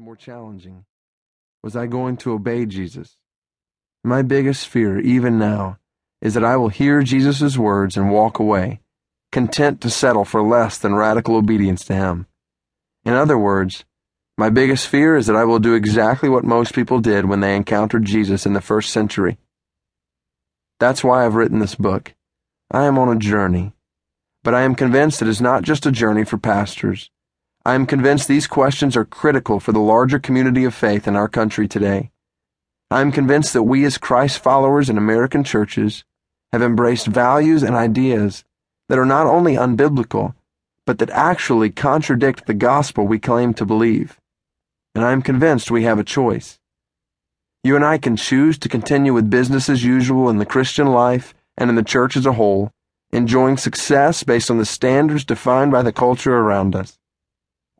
more challenging. Was I going to obey Jesus? My biggest fear, even now, is that I will hear Jesus' words and walk away, content to settle for less than radical obedience to Him. In other words, my biggest fear is that I will do exactly what most people did when they encountered Jesus in the first century. That's why I've written this book. I am on a journey. But I am convinced it is not just a journey for pastors. I am convinced these questions are critical for the larger community of faith in our country today. I am convinced that we as Christ followers in American churches have embraced values and ideas that are not only unbiblical, but that actually contradict the gospel we claim to believe. And I am convinced we have a choice. You and I can choose to continue with business as usual in the Christian life and in the church as a whole, enjoying success based on the standards defined by the culture around us.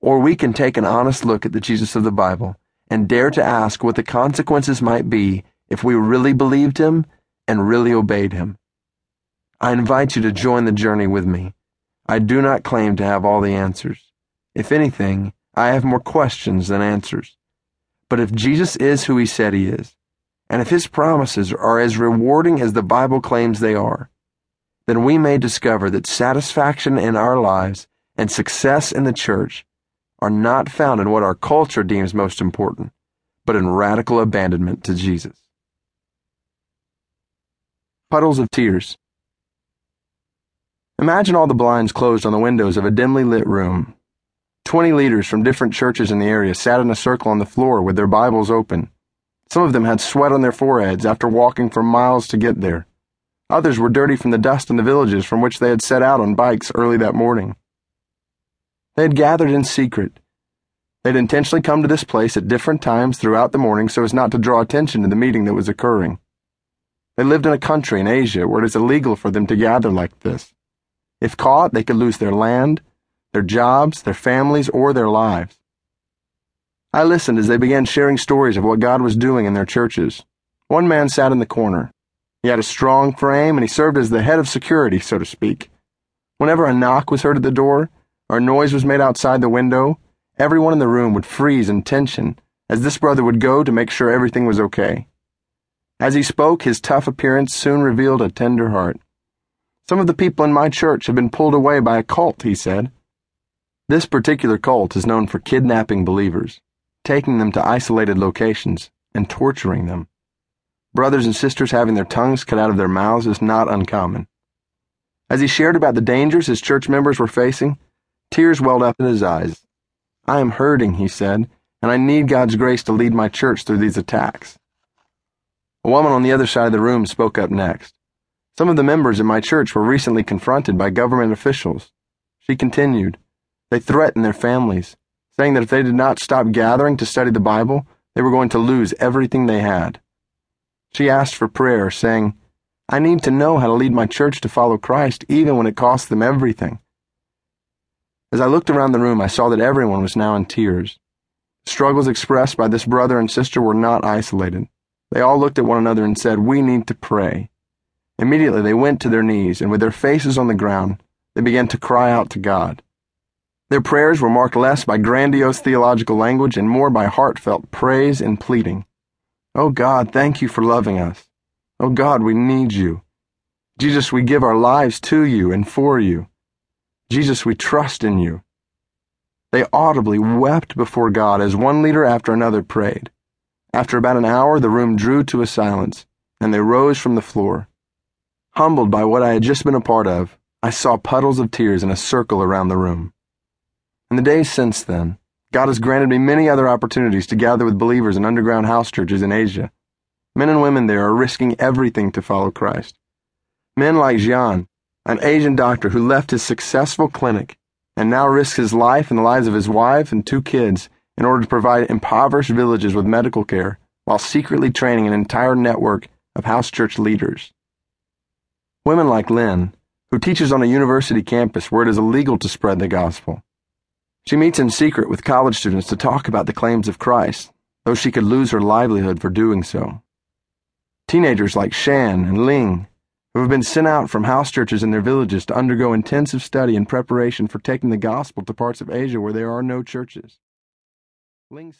Or we can take an honest look at the Jesus of the Bible and dare to ask what the consequences might be if we really believed him and really obeyed him. I invite you to join the journey with me. I do not claim to have all the answers. If anything, I have more questions than answers. But if Jesus is who he said he is, and if his promises are as rewarding as the Bible claims they are, then we may discover that satisfaction in our lives and success in the church are not found in what our culture deems most important, but in radical abandonment to Jesus. Puddles of Tears Imagine all the blinds closed on the windows of a dimly lit room. Twenty leaders from different churches in the area sat in a circle on the floor with their Bibles open. Some of them had sweat on their foreheads after walking for miles to get there. Others were dirty from the dust in the villages from which they had set out on bikes early that morning. They had gathered in secret. They had intentionally come to this place at different times throughout the morning so as not to draw attention to the meeting that was occurring. They lived in a country in Asia where it is illegal for them to gather like this. If caught, they could lose their land, their jobs, their families, or their lives. I listened as they began sharing stories of what God was doing in their churches. One man sat in the corner. He had a strong frame and he served as the head of security, so to speak. Whenever a knock was heard at the door, or noise was made outside the window, everyone in the room would freeze in tension as this brother would go to make sure everything was okay. As he spoke, his tough appearance soon revealed a tender heart. Some of the people in my church have been pulled away by a cult, he said. This particular cult is known for kidnapping believers, taking them to isolated locations, and torturing them. Brothers and sisters having their tongues cut out of their mouths is not uncommon. As he shared about the dangers his church members were facing, Tears welled up in his eyes. I am hurting, he said, and I need God's grace to lead my church through these attacks. A woman on the other side of the room spoke up next. Some of the members in my church were recently confronted by government officials. She continued, They threatened their families, saying that if they did not stop gathering to study the Bible, they were going to lose everything they had. She asked for prayer, saying, I need to know how to lead my church to follow Christ even when it costs them everything. As I looked around the room, I saw that everyone was now in tears. Struggles expressed by this brother and sister were not isolated. They all looked at one another and said, We need to pray. Immediately they went to their knees, and with their faces on the ground, they began to cry out to God. Their prayers were marked less by grandiose theological language and more by heartfelt praise and pleading. Oh God, thank you for loving us. Oh God, we need you. Jesus, we give our lives to you and for you. Jesus, we trust in you. They audibly wept before God as one leader after another prayed. After about an hour, the room drew to a silence, and they rose from the floor. Humbled by what I had just been a part of, I saw puddles of tears in a circle around the room. In the days since then, God has granted me many other opportunities to gather with believers in underground house churches in Asia. Men and women there are risking everything to follow Christ. Men like Jian, an Asian doctor who left his successful clinic and now risks his life and the lives of his wife and two kids in order to provide impoverished villages with medical care while secretly training an entire network of house church leaders. Women like Lynn, who teaches on a university campus where it is illegal to spread the gospel. She meets in secret with college students to talk about the claims of Christ, though she could lose her livelihood for doing so. Teenagers like Shan and Ling who have been sent out from house churches in their villages to undergo intensive study in preparation for taking the gospel to parts of Asia where there are no churches. Ling said,